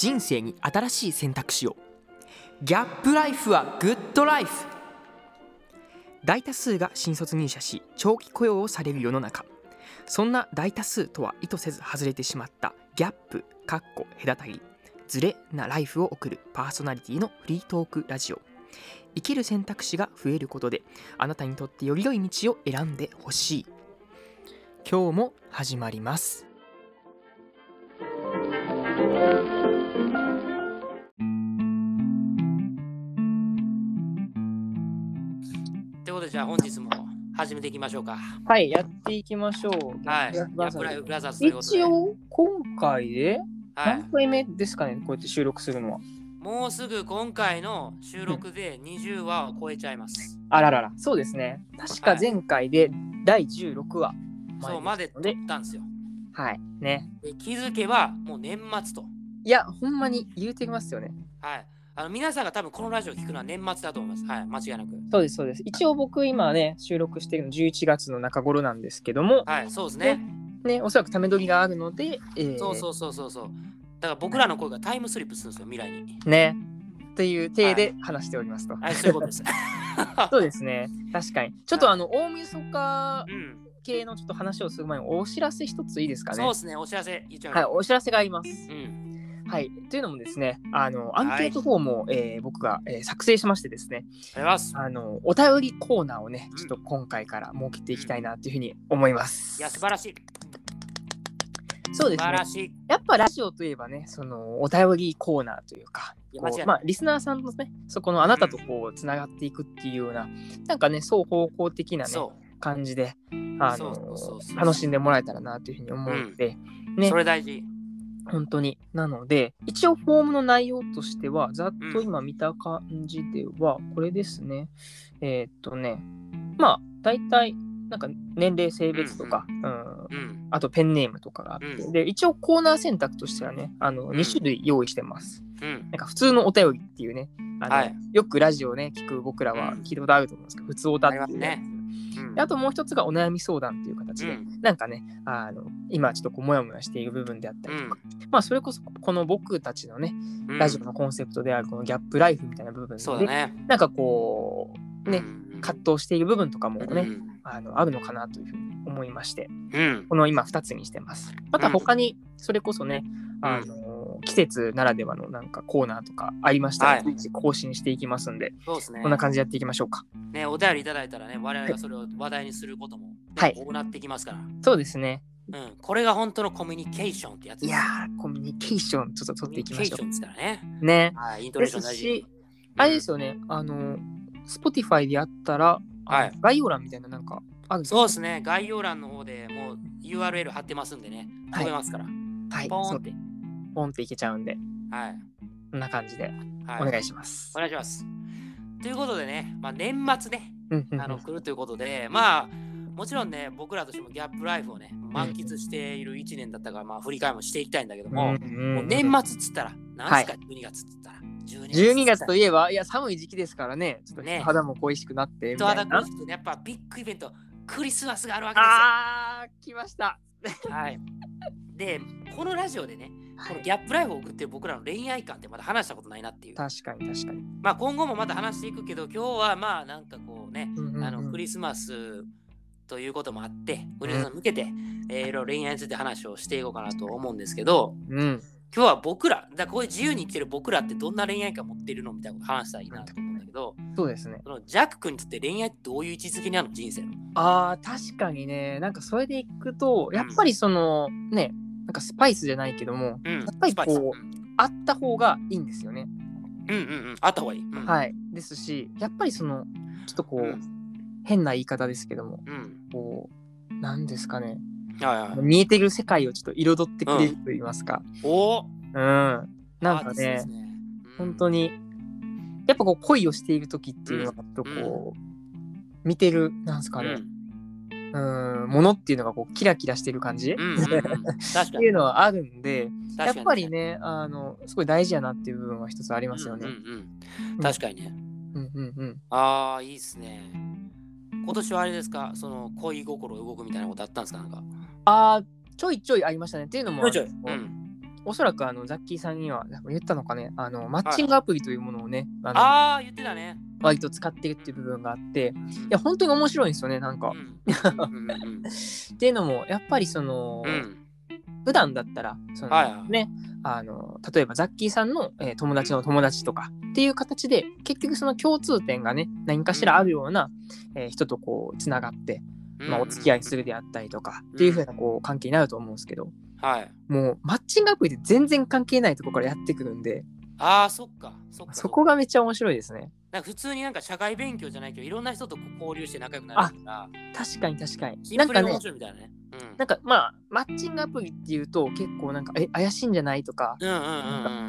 人生に新しい選択肢を。ギャップライフはグッドライフ。大多数が新卒入社し長期雇用をされる世の中。そんな大多数とは意図せず外れてしまったギャップかっこ隔たりズレなライフを送るパーソナリティのフリートークラジオ。生きる選択肢が増えることであなたにとってより良い道を選んでほしい。今日も始まります。じゃあ本日も始めていきましょうか。はいやっていきましょうはい。一応今回ではい何。回目ですかねこうやって収録するのはもうすぐ今回の収録で20話を超えちゃいます。あらららそうですね確か前回で第16話そう、まで撮でったんですよ。はいねで気づけばもう年末と。いやほんまに言うてきますよねはい。あの皆さんが多分このラジオを聞くのは年末だと思います。はい。間違いなく。そうですそうです一応僕今ね収録してるの11月の中頃なんですけどもはい。そうですね。ねおそらくため撮りがあるので、えーそうそうそうそうそう。だから僕らの声がタイムスリップするんですよ、未来に。ねっていう体で話しておりますと、はい、そういうことです。そうですね確かにちょっとあの大晦日うん。系のちょっと話をする前にお知らせ一ついいですかねそうですね。お知らせ言っちゃう。はい、お知らせがあります。うん。はい、というのもですね、あのアンケートフォームを、えー僕が、えー作成しましてですね、あのお便りコーナーをねう、んちょっと今回から設けていきたいなというふうに思います。いや、素晴らしい。そうですね素晴ら。しい。やっぱラジオといえばね、そのお便りコーナーというか、まあ、リスナーさんとね、そこのあなたとこうつながっていくっていうような、なんかね、双方向的なね。感じで、あの楽しんでもらえたらなというふうに思うので、ねそれ大事。本当に。なので、一応フォームの内容としては、ざっと今見た感じでは、これですね。えーっとね、まあ、大体、なんか年齢、性別とか、うんうん。あとペンネームとかがあって、うん。で、一応コーナー選択としてはね、あのん。2種類用意してます。うん。なんか普通のお便りっていうね、あのはい。よくラジオね、聞く僕らはうん。聞いたことあると思うんですけど、普通おたっていうねあともう一つがお悩み相談っていう形で、うん。なんかね、あの今ちょっとこうモヤモヤしている部分であったりとか、まあそれこそこの僕たちのね、うん。ラジオのコンセプトであるこのギャップライフみたいな部分で、ね。なんかこう、ねうん葛藤している部分とかもね、うんあのあるのかなというふうに思いまして、うん。この今2つにしてます。また他にそれこそね、あの季節ならではのなんかコーナーとかありましたら、はい更新していきますんで、そうですねこん。な感じでやっていきましょうか。ね、お便りいただいたらね、我々がそれを話題にすることも、ねはい行っていきますから。そうですね。うん。これが本当のコミュニケーションってやつ。いやー、コミュニケーションちょっとコ取っていきましょミュニケーションですからね。う。ね。はい。イントでネーション大事。あれですよね、あの、Spotify でやったら、はい概要欄みたいななんかあるんですそうですね。概要欄の方でもう URL 貼ってますんでね。はい飛べますから。はい、ポーンって。ポンっていけちゃうんで、はい。こんな感じではい。お願いします。お願いします。ということでね、まあ、年末ね、あの来るということで、まあ、もちろんね、僕らとしてもギャップライフをね、満喫している1年だったから、まあ、振り返りもしていきたいんだけども、もう年末っつったら、何すか、12月っつったら、12 12月といいえば、いや、寒い時期ですからね、ちょっとね肌も恋しくなってみ人たいな。肌苦しくて、やっぱビッグイベント、クリスマスがあるわけですよ。あー、来ました。はい。で、このラジオでね、このギャップライフを送ってる僕らの恋愛観ってまだ話したことないなっていう。確かに確かに。まあ今後もまた話していくけど、今日はまあなんかこうね、うんうんうんあのクリスマスということもあって、クリスマスに向けて、えーいろいろ恋愛について話をしていこうかなと思うんですけど、うん。今日は僕ら、だこういう自由に生きてる僕らってどんな恋愛観持っているのみたいなこと話したらいいなと思うんだけど、そうですね。そのジャック君にとって恋愛ってどういう位置づけにあるの人生の？あー、確かにね、なんかそれでいくと、やっぱりその、ね、なんかスパイスじゃないけども、うん。やっぱりこうあった方がいいんですよね。うんうんうんうん。あった方がいい。うん、はい。ですし、やっぱりその、ちょっとこう、うん変な言い方ですけども、うん。こう、なんですかね、はいはい。見えてる世界をちょっと彩ってくれると言いますか。おーうん。なんかね、そうです本当に、やっぱこう恋をしている時っていうのが、ちょっとこう、見てる、なんですかね、うん、ものっていうのがこう、キラキラしてる感じ、うんうんうんうん 確かってにいうのはあるんで、やっぱりね、あの、すごい大事やなっていう部分は一つありますよね。うんうんうん確かにね。うんうんうん。ああ、いいっすね。今年はあれですか、その恋心動くみたいなことあったんですか？なんか。あー、ちょいちょいありましたね。っていうのも、ちょいちょい。うん。おそらくあのザッキーさんには言ったのかね、あのマッチングアプリというものをね、あのああ、言ってたね。割と使ってるっていう部分があって、うんいや、本当に面白いんですよね、なんか。うん。っていうのも、やっぱりその、うん。普段だったら、その、はいはい。ね、あの、例えばザッキーさんの、えー友達の友達とかっていう形で、結局その共通点がね、何かしらあるような、えー人とこう、つながって、まあ、お付き合いするであったりとか、っていう風なこう関係になると思うんですけど、はい。もうマッチングアプリで全然関係ないところからやってくるんで、ああ、そっか。そっか。そこがめっちゃ面白いですね。なんか普通になんか社会勉強じゃないけど、いろんな人と交流して仲良くなるから、確かに確かに。シなんかねなんなんかまあ、マッチングアプリっていうと結構なんか、え、怪しいんじゃないとか、うんうんうんう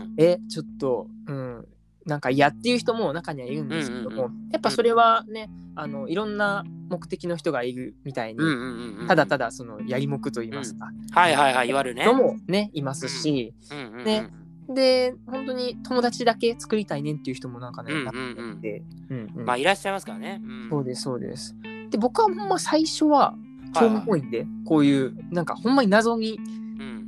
ん。え、ちょっと、うん、なんか嫌っていう人も中にはいるんですけども、うんうんやっぱそれはね、あの、いろんな目的の人がいるみたいに、うんうんうんうん。ただただそのやりもくと言いますか、はいはいはい、言われるね。のもね、いますし、うんうんうんね。で、本当に友達だけ作りたいねんっていう人もなんかね、うんまあいらっしゃいますからね。うん。そうです、そうです。で、僕はほんま最初は興味本位で、こういう、なんかほんまに謎に、うん。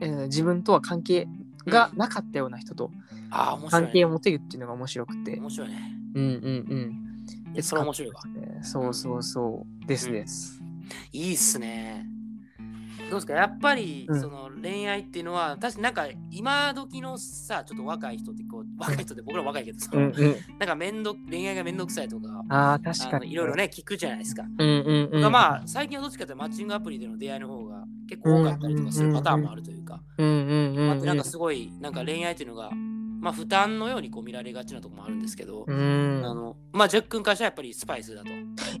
えー自分とは関係がなかったような人とああ、面白い関ね。係を持てるっていうのが面白くて、面白いね。うんうんうん。いやそれ面白いわ。ねそうそうそう。ですです。いいっすね。どうですか？やっぱり、うんその恋愛っていうのは、確かになんか今時のさ、ちょっと若い人ってこう、若い人って僕ら若いけど、そのうんうん。なんかめんど恋愛がめんどくさいとか、ああ、確あかに。のいろいろ。ね、聞くじゃないですか。うんうんうん。まあ、最近はどっちかというとマッチングアプリでの出会いの方が結構多かったりとかするパターンもあるというか、うんうんうんうん。あとなんかすごい、なんか恋愛っていうのが、まあ負担のようにこう見られがちなところもあるんですけど、うん。あのまあ、ジャックしたらやっぱりスパイスだと。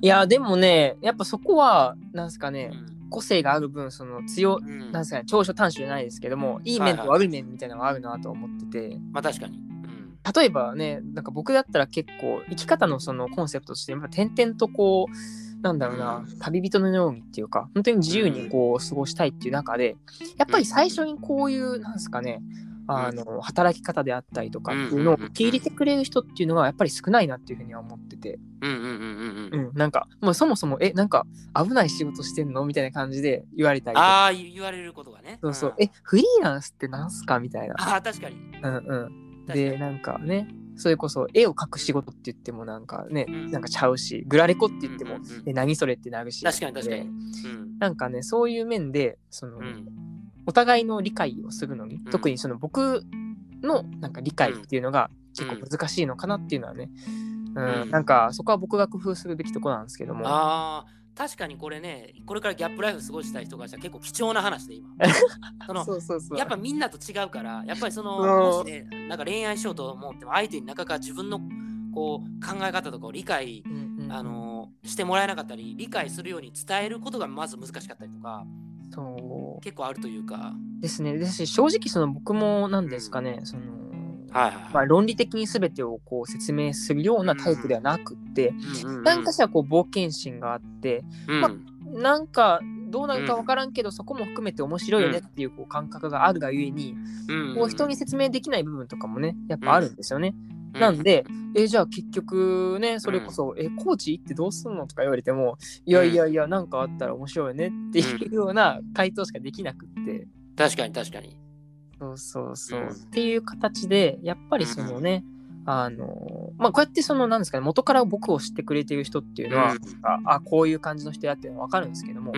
いや、でもね、やっぱそこは、なんすかね、うん。個性がある分、その強、うん。なんすかね、長所短所じゃないですけども、いい面と悪い面みたいなのがあるなと思ってて、まあ確かに。うん。例えばね、なんか僕だったら結構、生き方のそのコンセプトとして、やっぱ点々とこう、なんだろうな、旅人のようにっていうか、本当に自由にこう過ごしたいっていう中で、やっぱり最初にこういう、なんすかね、あの働き方であったりとかっていうのを受け入れてくれる人っていうのがやっぱり少ないなっていうふうには思ってて、うんうんうんうんうん。うん、なんかもうそもそもえなんか危ない仕事してんのみたいな感じで言われたりああ、言言われることがね。そうそう、んえフリーランスってなんすかみたいな、ああ、確かに。うんうん、でなんかねそれこそ絵を描く仕事って言ってもなんかね、うん。なんかちゃうしグラレコって言っても、え何それってなるし。確かに確かに。でうんなんかねそういう面でその、うんお互いの理解をするのに、うん。特にその僕のなんか理解っていうのがうん。結構難しいのかなっていうのはね、うんうん。なんかそこは僕が工夫するべきところなんですけども。ああ、確かにこれね、これからギャップライフ過ごしたい人がしたら結構貴重な話で今。そのそうそうそう。やっぱみんなと違うから、やっぱりその、ね、なんか恋愛しようと思っても、相手になかなか自分のこう考え方とかを理解、うんうんあのしてもらえなかったり、理解するように伝えることがまず難しかったりとか、そう。結構あるというか、ですね。ですし正直その僕もなんですかね、そのはいはい。まあ、論理的に全てをこう説明するようなタイプではなくって、うんうんうん。何かしらこう冒険心があってうん。まなんかどうなるか分からんけど、そこも含めて面白いよねっていうこう感覚があるがゆえに、うん。こう人に説明できない部分とかもねやっぱあるんですよね。うん。なんで、えじゃあ結局ねそれこそ、えコーチ行ってどうすんのとか言われてもいやいやいやなんかあったら面白いよねっていうような回答しかできなくって。確かに確かに。そうそうそう。うん。っていう形で、やっぱりそのね、あの、まあ、こうやってその、なんですかね、元から僕を知ってくれてる人っていうのは、うん。ああ、こういう感じの人やっていうのは分かるんですけども。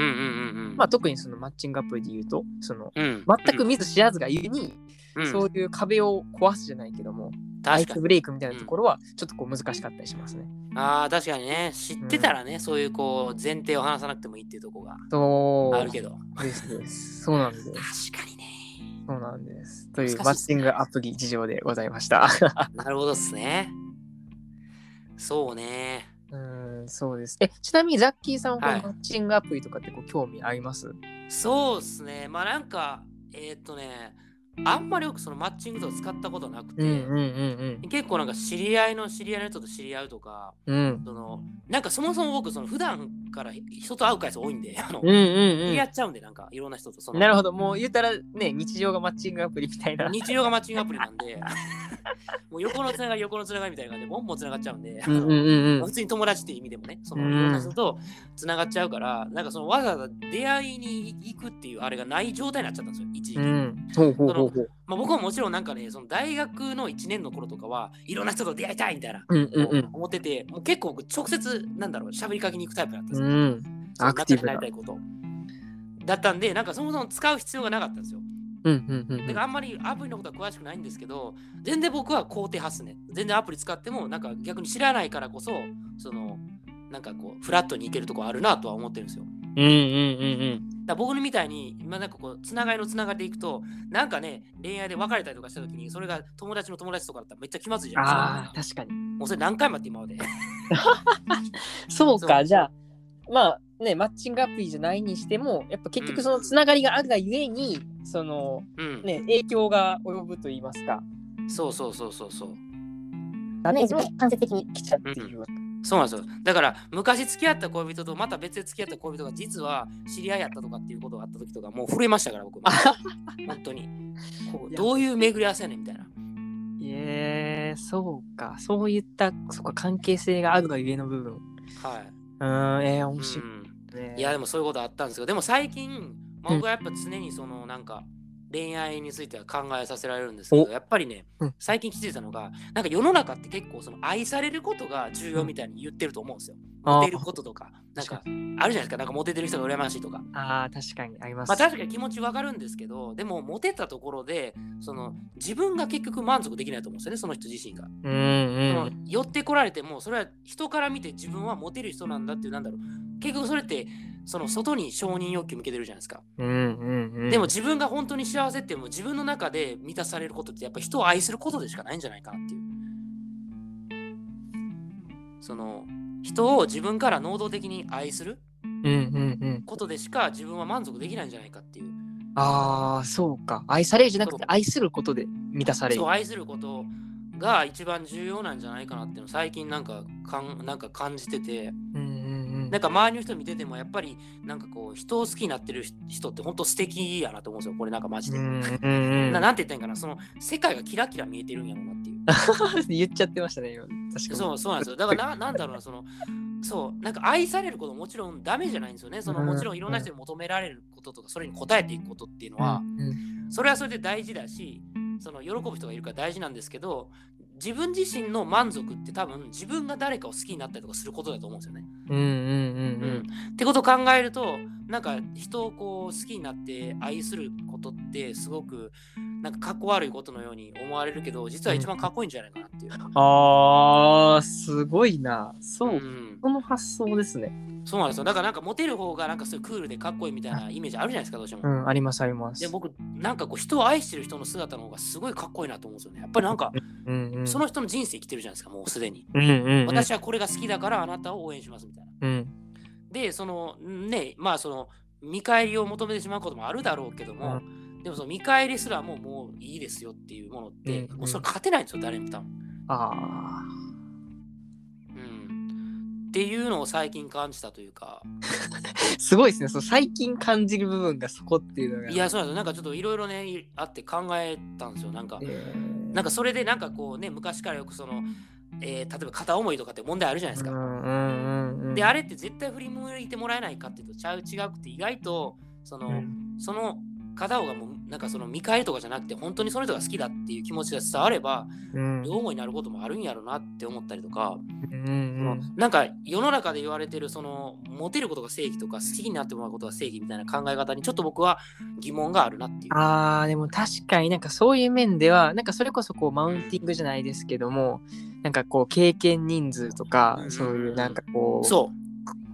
まあ、特にそのマッチングアプリで言うと、その、うん、全く見ず知らずがゆえに、うん、そういう壁を壊すじゃないけども、アイ。スブレイクみたいなところは、ちょっとこう難しかったりしますね。ああ、確かにね。知ってたらね、そういうこう、前提を話さなくてもいいっていうところがあるけど。ですです。そうなんです。確かにね。そうなんです。というマッチングアプリ事情でございました。なるほどっすね。そうね。うん、そうです。え、ちなみにザッキーさんはこのはいマッチングアプリとかってこう興味あります、そうっすね。まあなんか、えーっとね、あんまりよくそのマッチングとか使ったことなくて、うんうんうん結構なんか知り合いの知り合いの人と知り合うとか、うん。うん。そのなんかそもそも僕、その普段から人と会う回数多いんで、あの、うんうん知り合っちゃうんで、なんかいろんな人とそうん。のなるほど。もう言ったらね、日常がマッチングアプリみたいな。日常がマッチングアプリなんで、もう横のつながり、横のつながりみたいな感じで、ボンボンつながっちゃうんで、うんうんうんうん普。通に友達っていう意味でもね、そのうんいろんな人とつながっちゃうから、なんかそのわざわざ出会いに行くっていうあれがない状態になっちゃったんですよ、一時期。うん。ほうほうほうそのまあ、僕はもちろんなんかね、その大学の1年の頃とかはいろんな人と出会いたいみたいな、うんうんうん思ってて、もう結構僕直接、なんだろう、喋りかけに行くタイプだったんですよ。うんアクティブなりたいこと。だったんで、なんかそもそも使う必要がなかったんですよ。うんうんうんだからあんまりアプリのことは詳しくないんですけど、全然僕は肯定派っすね。全然アプリ使っても、なんか逆に知らないからこそ、その、なんかこう、フラットに行けるとこあるなとは思ってるんですよ。うんうんうんだから僕みたいに、今なんかこう、つながりのつながりでいくと、なんかね、恋愛で別れたりとかしたときに、それが友達の友達とかだったらめっちゃ気まずいじゃないああですか。確かにもうそれ何回もやって今まで。そ うそうかじゃあまあねマッチングアプリじゃないにしてもやっぱ結局そのつながりがあるがゆえにそのうん。ね影響が及ぶと言いますかそうそうそうそうそう。ダメージも間接的に来ちゃうっていう、そうなんですよ。だから、昔付き合った恋人とまた別で付き合った恋人が実は知り合いやったとかっていうことがあった時とか、もう震えましたから、僕。本当に。こうどういう巡り合わせやねんみたいな。えー、そうかそういったそうか関係性があるがゆえの部分はい。うーんえー、面白いうんね、いや、でもそういうことあったんですよ。でも最近、まあ僕はやっぱ常にそのなんか恋愛については考えさせられるんですけど、お。やっぱりねうん、最近気づいたのが、なんか世の中って結構その愛されることが重要みたいに言ってると思うんですよ。モテることとか、なんかあるじゃないですか、なんかモテてる人が羨ましいとか。あー確かにあります、まあ確かに気持ちわかるんですけど、でもモテたところで、その自分が結局満足できないと思うんですよね、その人自身が。うんうん。寄ってこられてもそれは人から見て自分はモテる人なんだっていうなんだろう。結局それってその外に承認欲求向けてるじゃないですか、うんうんうん。でも自分が本当に幸せっていう自分の中で満たされることってやっぱ人を愛することでしかないんじゃないかなっていう。その人を自分から能動的に愛することでしか自分は満足できないんじゃないかっていう。ああそうか。愛されるじゃなくて愛することで満たされる。そう愛することが一番重要なんじゃないかなっていうのを最近なんかかんなんか感じてて。うんなんか周りの人見ててもやっぱりなんかこう人を好きになってる人って本当素敵やなと思うんですよこれなんかマジで、ななんて言ったんかなその世界がキラキラ見えてるんやろうなっていう。言っちゃってましたね今。確かに。そうそうなんですよ。だからななんだろうなそのそうなんか愛されることもちろんダメじゃないんですよね。そのうんもちろんいろんな人に求められることとかそれに応えていくことっていうのは、うん。それはそれで大事だしその喜ぶ人がいるから大事なんですけど自分自身の満足って多分自分が誰かを好きになったりとかすることだと思うんですよね。うんうんうんうん。ってことを考えるとなんか人をこう好きになって愛することってすごくなんかかっこ悪いことのように思われるけど実は一番かっこいいんじゃないかなっていう。あーすごいな。そう、うん、その発想ですねそうなんですよだからなんかモテる方がなんかそういうクールでかっこいいみたいなイメージあるじゃないですかどうしても。うんありますありますで僕なんかこう人を愛してる人の姿の方がすごいかっこいいなと思うんですよね。やっぱりなんかうんうんその人の人生生きてるじゃないですかもうすでに。うんうんうん私はこれが好きだからあなたを応援しますみたいな。うんで、そのね、まあその見返りを求めてしまうこともあるだろうけども、でもその見返りすらももういいですよっていうものって、うんもうそれ勝てないんですよ、誰にも多分。あうん。っていうのを最近感じたというか、ー すごいですねそう最近感じる部分がそこっていうのがいや、そうなんですよ。なんかちょっといろいろね、いあって考えたんですよ。なんか、えなんかそれでなんかこうね、昔からよくその、えー例えば片思いとかって問題あるじゃないですか。うんうんうんうんで、あれって絶対振り向いてもらえないかっていうと、ちゃう違くて、意外と、その、うんその片方がもうなんかその見返りとかじゃなくて本当にその人が好きだっていう気持ちが伝わればうん。両思いになることもあるんやろなって思ったりとか、うんうんなんか世の中で言われてるそのモテることが正義とか好きになってもらうことが正義みたいな考え方にちょっと僕は疑問があるなっていう。あーでも確かになんかそういう面ではなんかそれこそこうマウンティングじゃないですけどもなんかこう経験人数とかうんそういうなんかこうそ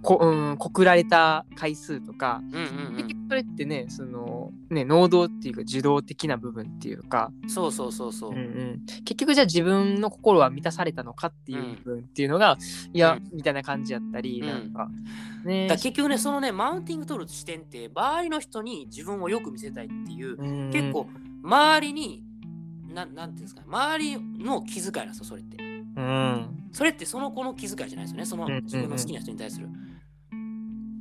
こ、うん、告られた回数とかう。うんうん結局それってねそのね能動っていうか受動的な部分っていうか、うん。そうそうそうそう。うんうん、結局じゃあ自分の心は満たされたのかっていう部分っていうのが、いや、うんみたいな感じやったり、うんなんかねだ結局ね、そのね、マウンティング取る視点って、周りの人に自分をよく見せたいっていう、うん結構、周りに、ななんていうんですかね、周りの気遣いなんですよ、それって。うんそれってその子の気遣いじゃないですよね、その自分の好きな人に対する。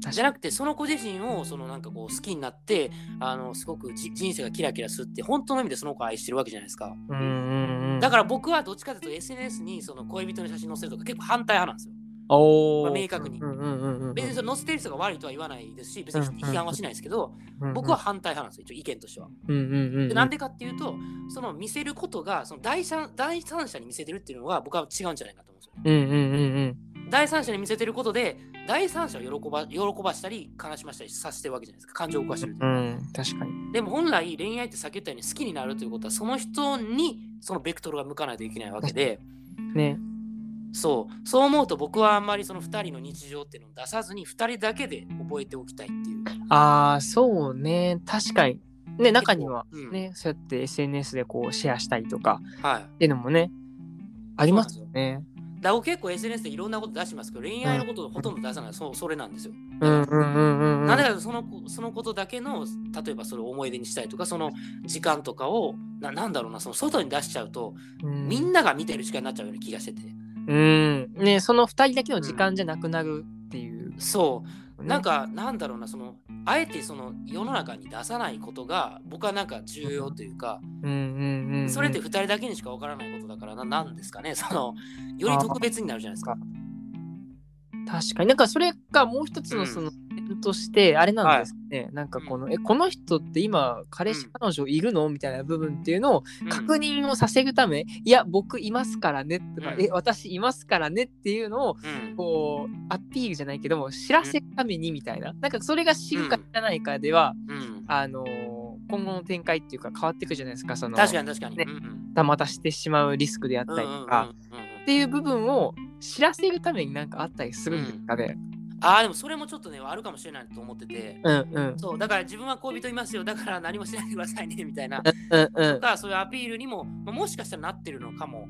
確じゃなくて、その子自身をそのなんかこう好きになって、あのすごくじ人生がキラキラするって、本当の意味でその子を愛してるわけじゃないですか。うんうんうんだから僕はどっちかというと SNS にその恋人の写真載せるとか結構反対派なんですよ。まあ明確にうんうんうんうん。別にその載せてる人が悪いとは言わないですし、別に批判はしないですけど、僕は、反対派なんですよ、一応意見としては。うんうんうん。でなんでかっていうと、その見せることがその第三第三者に見せてるっていうのは僕は違うんじゃないかと思うんですよね。うんうんうん第三者に見せてることで、第三者を喜ば喜ばしたり、悲しましたりさせてるわけじゃないですか、感情を動かしてるとうん。うん、確かに。でも本来恋愛ってさっき言ったように好きになるということは、その人にそのベクトルが向かないといけないわけで、ね。そう、そう思うと僕はあんまりその2人の日常っていうのを出さずに、2人だけで覚えておきたいっていう。ああ、そうね。確かに。ね、中にはうんね、そうやって SNS でこうシェアしたりとかはい。っていうのもね、ありますよね。だから僕結構 SNS でいろんなこと出しますけど、恋愛のことをほとんど出さない、そうそれなんですよ。うんうんうんうんうん。なんでかそのそのことだけの、例えばそれを思い出にしたりとか、その時間とかを、ななんだろうな、その外に出しちゃうと、うんみんなが見てる時間になっちゃうような気がしてて。うん。ね、その二人だけの時間じゃなくなるっていう。そう、ねなん、か、なんだろうな、その、あえてその世の中に出さないことが、僕はなんか重要というか、うんうんうんうん。それって2人だけにしかわからないことだからな、なんですかね、その、より特別になるじゃないですか。確かに。なんかそれがもう一つうんのその点としてあれなんですね、なんかこの、えこの人って今彼氏うん。彼女いるのみたいな部分っていうのをうん確認をさせるため、いや僕いますからねとか、うん。え私いますからねっていうのをうん。こうアピールじゃないけども知らせるためにみたいな、なんかそれが知るか知らないかでは、うん。あのー今後の展開っていうか変わっていくじゃないですか。その確かに確かに。ねうんうん。たまたしてしまうリスクであったりとか、うんうんうんうん。っていう部分を知らせるためになんかあったりするんですかね？ああ、でもそれもちょっとね、あるかもしれないと思ってて。うんうんそう、だから自分は恋人いますよ、だから何もしないでくださいね、みたいな。うんうんとか、そういうアピールにも、まあ、もしかしたらなってるのかも、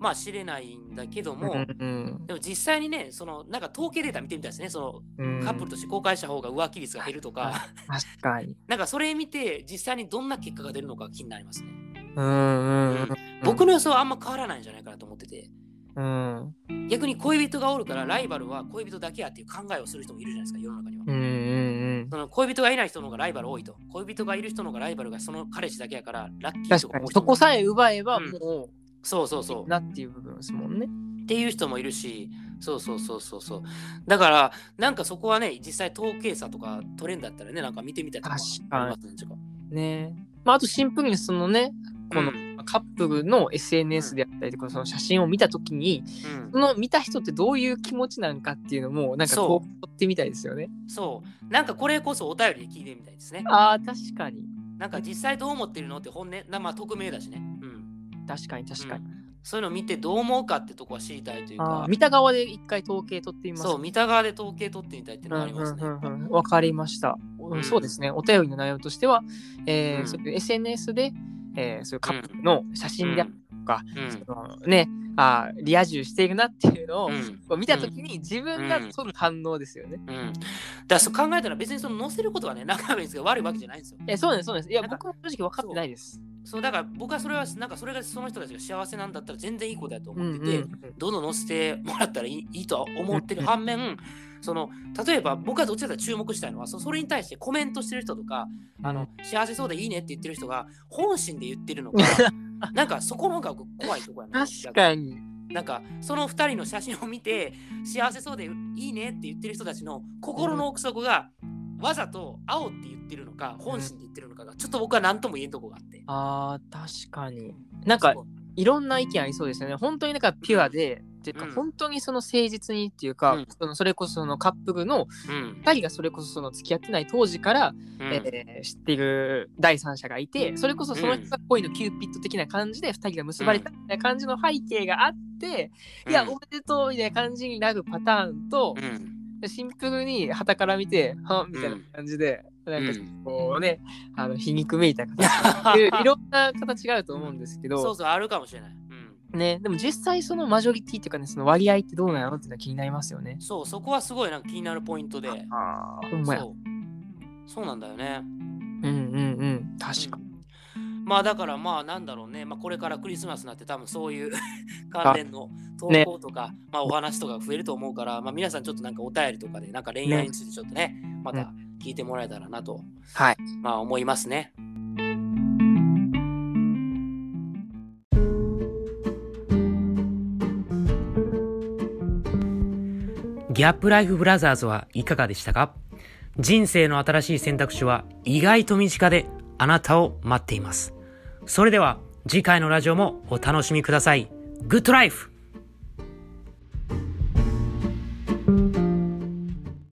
まあ知れないんだけども、うんでも実際にね、その、なんか統計データ見てみたいですね、そうんの、カップルとして公開した方が浮気率が減るとか、確かに。なんかそれ見て、実際にどんな結果が出るのか気になりますね。うんうんうん。僕の予想はあんま変わらないんじゃないかなと思ってて、うん逆に恋人がおるからライバルは恋人だけやっていう考えをする人もいるじゃないですか、世の中には。うんうんその恋人がいない人の方がライバル多いと。恋人がいる人の方がライバルがその彼氏だけやからラッキーと確かそこさえ奪えばうんもそうそうそうう。なっていう部分ですもんね。っていう人もいるし、そうそうそうそうそう。だから、なんかそこはね、実際統計差とか取れんだったらね、なんか見てみたいとか確かにねまあ、あとシンプルにそのね、このうんカップルの SNS であったりとか、その写真を見たときに、うんその見た人ってどういう気持ちなんかっていうのも、なんかこう、撮ってみたいですよね。そう。なんかこれこそお便りで聞いてみたいですね。ああ、確かに。なんか実際どう思ってるのって本音、なまあ匿名だしね。うん。確かに、確かに。うんそういうのを見てどう思うかってとこは知りたいというあかー、見た側で一回統計取ってみますそう、見た側で統計取ってみたいっていうのがありますね。うんうんうんうんわかりました、うんそうですね。お便りの内容としては、えーうんそういう SNS で、えーそういうカップルの写真であったりとか、うんそのね、あーリア充しているなっていうのを、見たときに自分が取る反応ですよね。うん。だからそう考えたら別にその載せることはね、仲いいんですけど悪いわけじゃないんですよ。えそうです、そうです。いや、僕も正直分かってないです。そうだから僕はそれはなんかそれがその人たちが幸せなんだったら全然いいことだとうんうん思ってて、どんどん載せてもらったらいいいいとは思ってる 反面、その例えば僕はどっちかというと注目したいのはそそれに対してコメントしてる人とかあの幸せそうでいいねって言ってる人が本心で言ってるのか なんかそこの方が怖いとこやな確かに。なんかその2人の写真を見て幸せそうでいいねって言ってる人たちの心の奥底がわざと青って言ってるのか本心で言ってるのかがちょっと僕は何とも言えんとこがあって。ああ、確かに。なんかいろんな意見ありそうですよね。本当になんかピュアで、っていうかうん。本当にその誠実にっていうか、うん。そのそれこそそのカップルのうん。2人がそれこそその付き合ってない当時から、うん。えー知っている第三者がいてそれこそその人が恋のキューピッド的な感じで2人が結ばれたみたいな感じの背景があって、いや、うんおめでとうみたいな感じになるパターンと、うんシンプルに傍から見て、はみたいな感じで、なんかうんこうね、あの皮肉めいた形 いいろんな形があると思うんですけど、そうそう、あるかもしれない。うん、ね、でも実際そのマジョリティっていうかね、その割合ってどうなのっていうのは気になりますよね。そう、そこはすごいなんか気になるポイントで。ああ、ほんまや。そうそうなんだよね。うんうんうん、確かに。うんまあだからまあなんだろうね、まあ、これからクリスマスになって多分そういう 関連の投稿とか、まあ、お話とかが増えると思うから、まあ、皆さんちょっとなんかお便りとかでなんか恋愛についてちょっとねまた聞いてもらえたらなと、はい。まあ思いますね。ギャップライフブラザーズはいかがでしたか？人生の新しい選択肢は意外と身近であなたを待っています。それでは次回のラジオもお楽しみください。グッドライフ